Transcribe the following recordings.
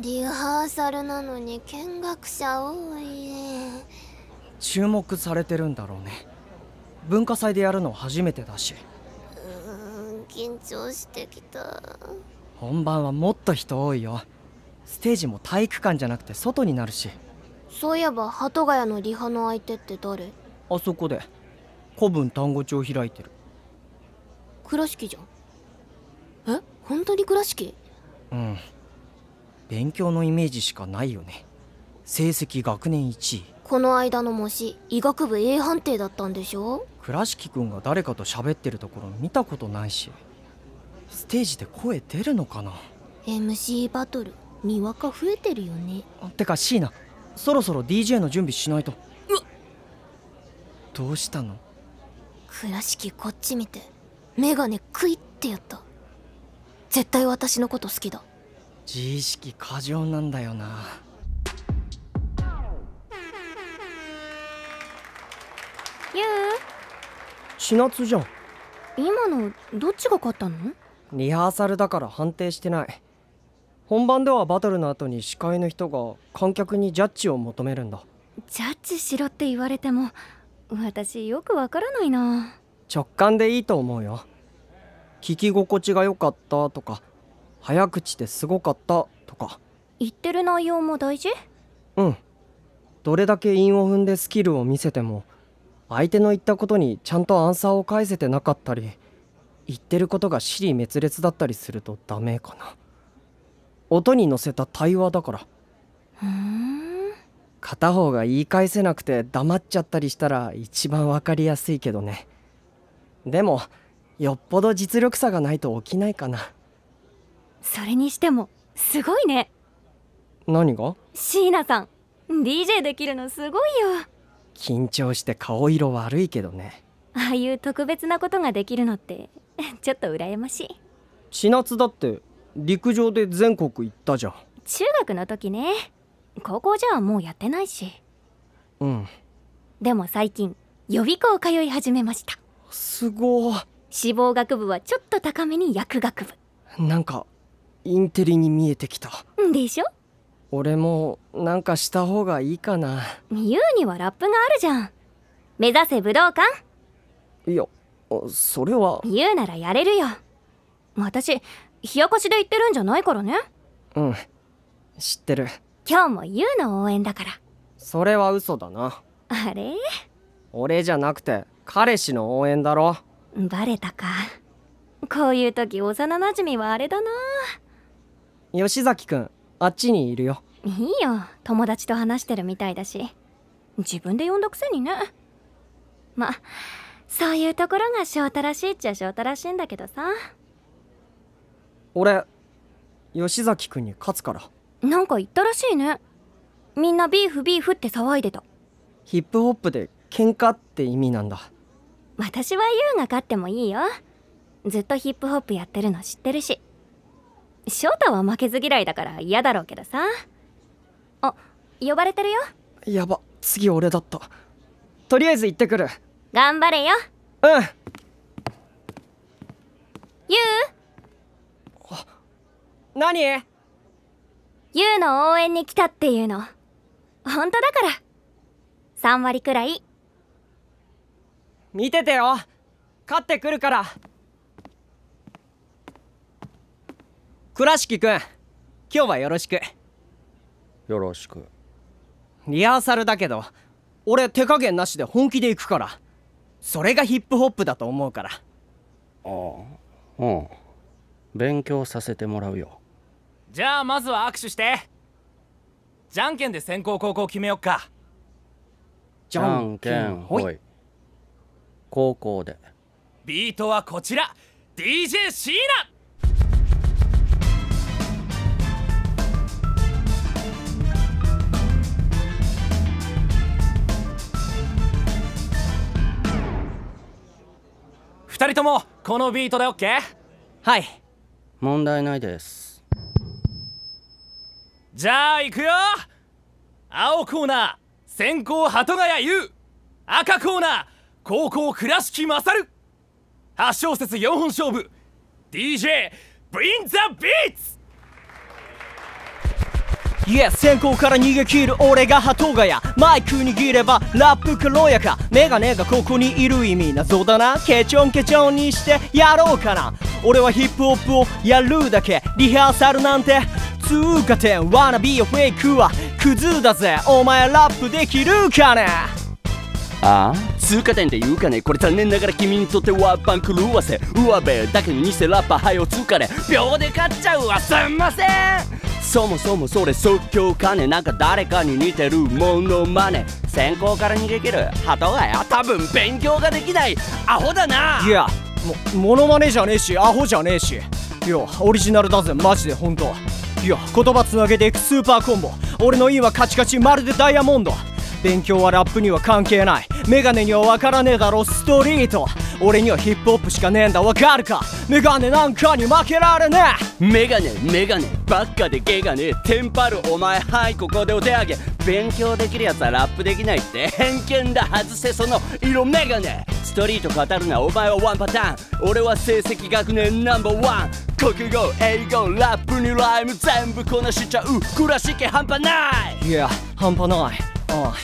リハーサルなのに見学者多い注目されてるんだろうね。文化祭でやるの初めてだし。うーん緊張してきた。本番はもっと人多いよ。ステージも体育館じゃなくて外になるし。そういえば鳩ヶ谷のリハの相手って誰？あそこで。古文単語帳開いてる。倉敷じゃん。え？本当に倉敷？うん勉強のイメージしかないよね。成績学年1位。この間の模試医学部 A 判定だったんでしょ？倉敷くんが誰かと喋ってるところ見たことないし。ステージで声出るのかな？MC バトルにわか増えてるよね。てか椎名そろそろ DJ の準備しないと。どうしたの？倉敷こっち見てメガネクイってやった。絶対私のこと好きだ自意識過剰なんだよな。ゆう千夏じゃん。今のどっちが勝ったの？リハーサルだから判定してない。本番ではバトルの後に司会の人が観客にジャッジを求めるんだ。ジャッジしろって言われても私よくわからないな。直感でいいと思うよ。聞き心地が良かったとか早口ですごかったとか。言ってる内容も大事？うん。どれだけ韻を踏んでスキルを見せても相手の言ったことにちゃんとアンサーを返せてなかったり言ってることが尻滅裂だったりするとダメかな。音に乗せた対話だから。片方が言い返せなくて黙っちゃったりしたら一番わかりやすいけどね。でもよっぽど実力差がないと起きないかなそれにしてもすごいね。何が？椎名さん DJ できるのすごいよ。緊張して顔色悪いけどね。ああいう特別なことができるのって ちょっと羨ましい。千夏だって陸上で全国行ったじゃん。中学の時ね高校じゃもうやってないし。うん。でも最近予備校通い始めました。すごー。志望学部はちょっと高めに薬学なんかインテリに見えてきた。部でしょ？俺もなんかした方がいいかな。ユウにはラップがあるじゃん。目指せ武道館？いやそれは。言うならやれるよ。私冷やかしで言ってるんじゃないからね。うん。知ってる。今日もユウの応援だから。それは嘘だな。あれ？俺じゃなくて彼氏の応援だろ。バレたか。こういう時幼なじみはあれだな吉崎くんあっちにいるよ。いいよ。友達と話してるみたいだし。自分で呼んだくせにね。まそういうところが翔太らしいっちゃ翔太らしいんだけどさ。俺吉崎くんに勝つから。なんか言ったらしいね。みんなビーフビーフって騒いでた。ヒップホップで喧嘩って意味なんだ。私はユウが勝ってもいいよ。ずっとヒップホップやってるの知ってるし翔太は負けず嫌いだから嫌だろうけどさ。あ呼ばれてるよ。やば次俺だった。とりあえず行ってくる。頑張れよ。うん。ユ何？ウユウの応援に来たっていうの。本当だから。3割くらい。見ててよ。勝ってくるから倉敷くん今日はよろしく。よろしく。リハーサルだけど俺手加減なしで本気で行くから。それがヒップホップだと思うから。ああ。うん。勉強させてもらうよ。じゃあまずは握手して。じゃんけんで先攻後攻決めよっか。じゃんけんほい。高校で。ビートはこちら。DJ シーナ二人ともこのビートで OK? はい。問題ないです。じゃあ行くよ。青コーナー先攻鳩ヶ谷優。赤コーナー高校倉敷勝8小節4本勝負。DJ Bring the Beats! いや先行から逃げ切る俺が鳩ヶ谷。マイク握ればラップ軽やか。メガネがここにいる意味謎だな。ケチョンケチョンにしてやろうかな。俺はヒップホップをやるだけ。リハーサルなんて通過点。ワナビーフェイクはクズだぜ。お前ラップできるかね？ああ？通過点で言うかね？これ残念ながら君にとっては番狂わせ。うわべだけど偽ラッパーはよ疲れ秒で勝っちゃうわ。すんません。そもそもそれ即興金なんか誰かに似てるモノマネ先行から逃げ切る。鳩ヶ谷多分勉強ができない。アホだな。いやもモノマネじゃねえしアホじゃねえし。いやオリジナルだぜマジで本当。いや言葉つなげていくスーパーコンボ。俺の印はカチカチまるでダイヤモンド。勉強はラップには関係ない。メガネには分からねえだろストリート。俺にはヒップホップしかねえんだ。わかるか？メガネなんかに負けられねメガネメガネ。ばっかでゲガネテンパるお前はいここでお手上げ。勉強できるやつはラップできないって。偏見だ。外せその色メガネ。ストリート語るなお前はワンパターン。俺は成績学年ナンバーワン。国語英語ラップにライム全部こなしちゃう。暮らし系半端ない。えいや半端ないああ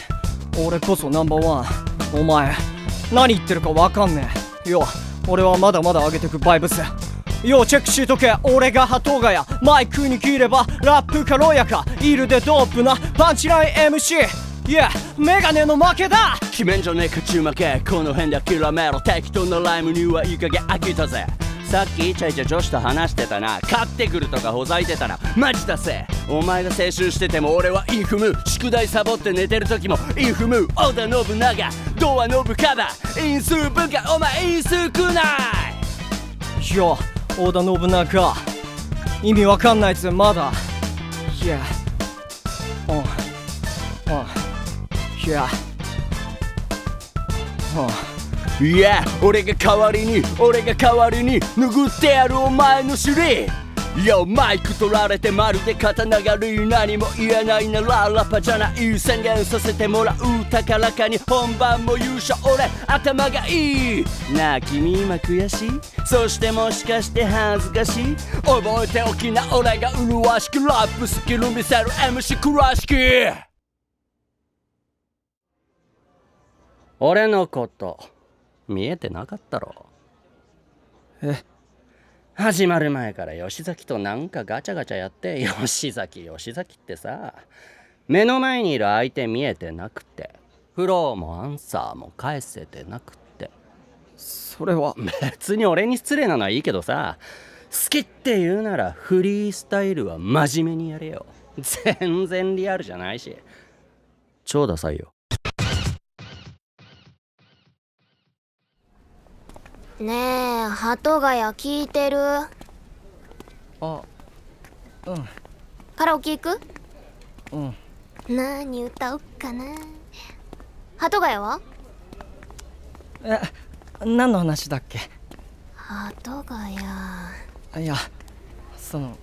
俺こそナンバーワン。お前何言ってるか分かんねえ。よ俺はまだまだ上げてくバイブス。よチェックしとけ。俺が鳩ヶ谷。マイクに切ればラップ軽やか。イルでドープなパンチライン MC いやメガネの負けだ。決めんじゃねえ勝ち負け。この辺で諦めろ。適当なライムにはいい加減飽きたぜ。さっきイチャイチャ女子と話してたな。勝ってくるとかほざいてたらマジだせ。お前が青春してても俺はインフム。宿題サボって寝てる時もインフム。織田信長。ドアノブカバ因数分解お前因数少ない。よ織田信長。意味わかんないぜまだ。いや。うん。うん。いや。うん。いや俺が代わりに俺が代わりに拭ってやるお前の尻。いやマイク取られてまるで刀狩り何も言えないならラッパじゃない宣言させてもらう高らかに本番も優勝俺頭がいい。なあ君今悔しい？そしてもしかして恥ずかしい？覚えておきな俺が麗しくラップスキル見せる MC 倉敷。俺のこと。見えてなかったろ。え始まる前から吉崎となんかガチャガチャやって吉崎吉崎ってさ目の前にいる相手見えてなくてフローもアンサーも返せてなくって。それは。別に俺に失礼なのはいいけどさ好きって言うならフリースタイルは真面目にやれよ。全然リアルじゃないし。超ダサいよねえ鳩ヶ谷聞いてる。あうん。カラオケ行く？うん。何歌おっかな。鳩ヶ谷は？え何の話だっけ？鳩ヶ谷。いやその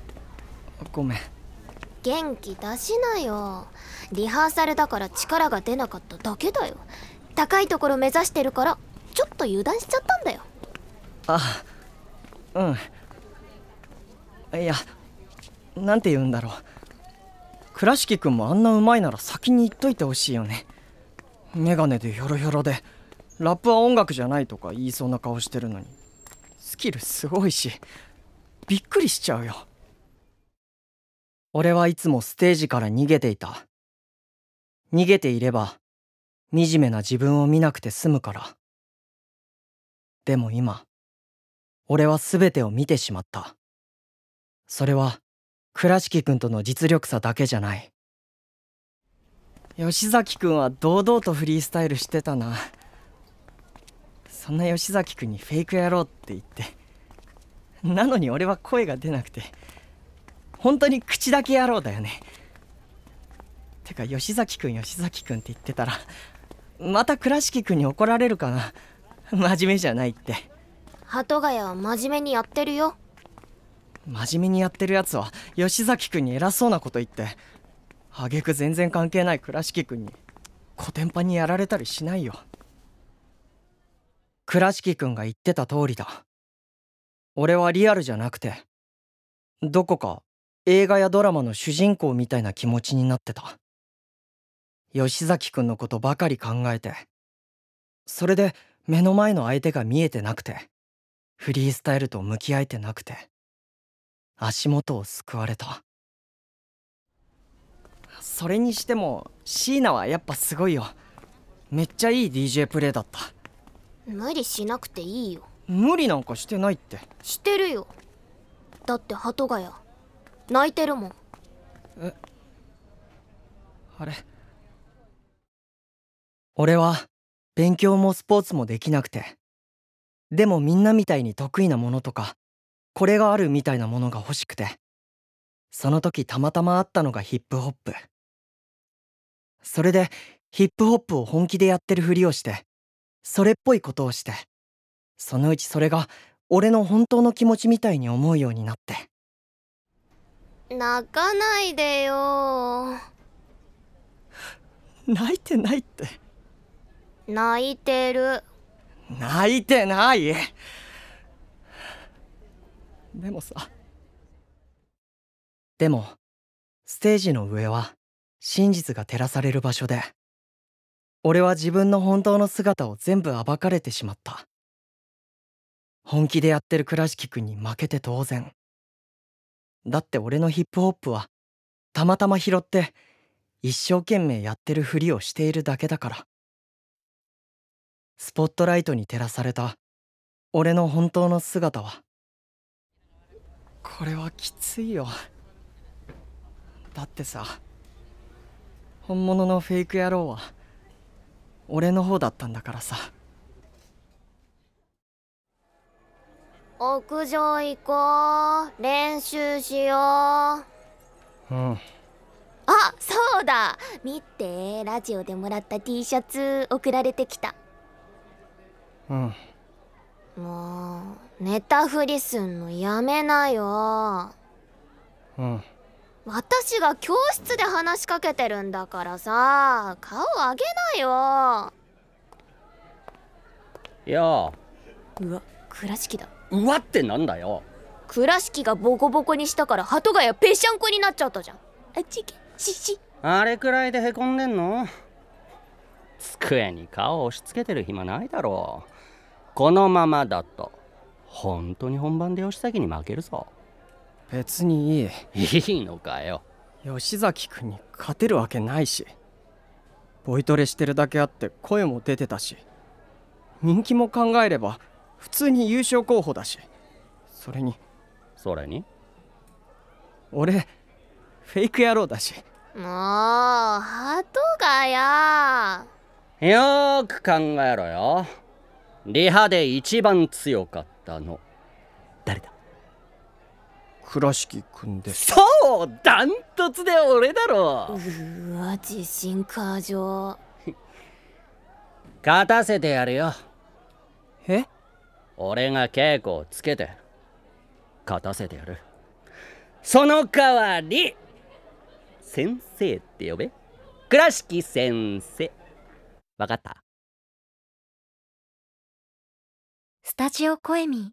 ごめん。元気出しなよ。リハーサルだから力が出なかっただけだよ。高いところ目指してるからちょっと油断しちゃったんだよあうん。いやなんて言うんだろう。倉敷君もあんなうまいなら先に言っといてほしいよね。メガネでヒョロヒョロでラップは音楽じゃないとか言いそうな顔してるのに。スキルすごいしびっくりしちゃうよ。俺はいつもステージから逃げていた。逃げていれば惨めな自分を見なくて済むから。でも今俺は全てを見てしまった。それは倉敷くんとの実力差だけじゃない。吉崎くんは堂々とフリースタイルしてたな。そんな吉崎くんにフェイクやろうって言って。なのに俺は声が出なくて。本当に口だけやろうだよね。てか吉崎くん吉崎くんって言ってたらまた倉敷くんに怒られるかな。真面目じゃないって。鳩ヶ谷は真面目にやってるよ。真面目にやってるやつは吉崎くんに偉そうなこと言って挙句全然関係ない倉敷くんにコテンパンにやられたりしないよ。倉敷くんが言ってた通りだ。俺はリアルじゃなくてどこか映画やドラマの主人公みたいな気持ちになってた。吉崎くんのことばかり考えてそれで目の前の相手が見えてなくて。フリースタイルと向き合えてなくて。足元を救われた。それにしても椎名はやっぱすごいよ。めっちゃいい DJ プレイだった。無理しなくていいよ。無理なんかしてないって。してるよ。だって鳩ヶ谷。泣いてるもん。あれ？俺は勉強もスポーツもできなくてでもみんなみたいに得意なものとかこれがあるみたいなものが欲しくてその時たまたまあったのがヒップホップ。それでヒップホップを本気でやってるふりをしてそれっぽいことをしてそのうちそれが俺の本当の気持ちみたいに思うようになって。泣かないでよ。泣いてないって。泣いてる泣いてない。でもさ。でもステージの上は真実が照らされる場所で俺は自分の本当の姿を全部暴かれてしまった。本気でやってる倉敷くんに負けて当然。だって俺のヒップホップはたまたま拾って一生懸命やってるふりをしているだけだから。スポットライトに照らされた。俺の本当の姿は。これはきついよ。だってさ本物のフェイク野郎は俺の方だったんだからさ。屋上行こう。練習しよう。あうん。そうだ。見て。ラジオでもらった T シャツ送られてきたうん。もうネタ振りすんのやめなよ。うん。私が教室で話しかけてるんだからさ顔上げなよ。いやうわ倉敷だ。うわってなんだよ。倉敷がボコボコにしたから鳩ヶ谷ぺしゃんこになっちゃったじゃん。あちげしし。あれくらいでへこんでんの？机に顔を押し付けてる暇ないだろうこのままだと本当に本番で吉崎に負けるぞ。別にいい。いいのかよ。吉崎くんに勝てるわけないし。ボイトレしてるだけあって声も出てたし。人気も考えれば普通に優勝候補だし。それに。それに？俺フェイク野郎だし。もう鳩ヶ谷よーく考えろよリハで一番強かったの。誰だ？倉敷くんです。そうダントツで俺だろ。うーわ自信過剰。勝たせてやるよ。え？俺が稽古をつけて勝たせてやる。その代わり先生って呼べ。倉敷先生。わかった？スタジオコエミ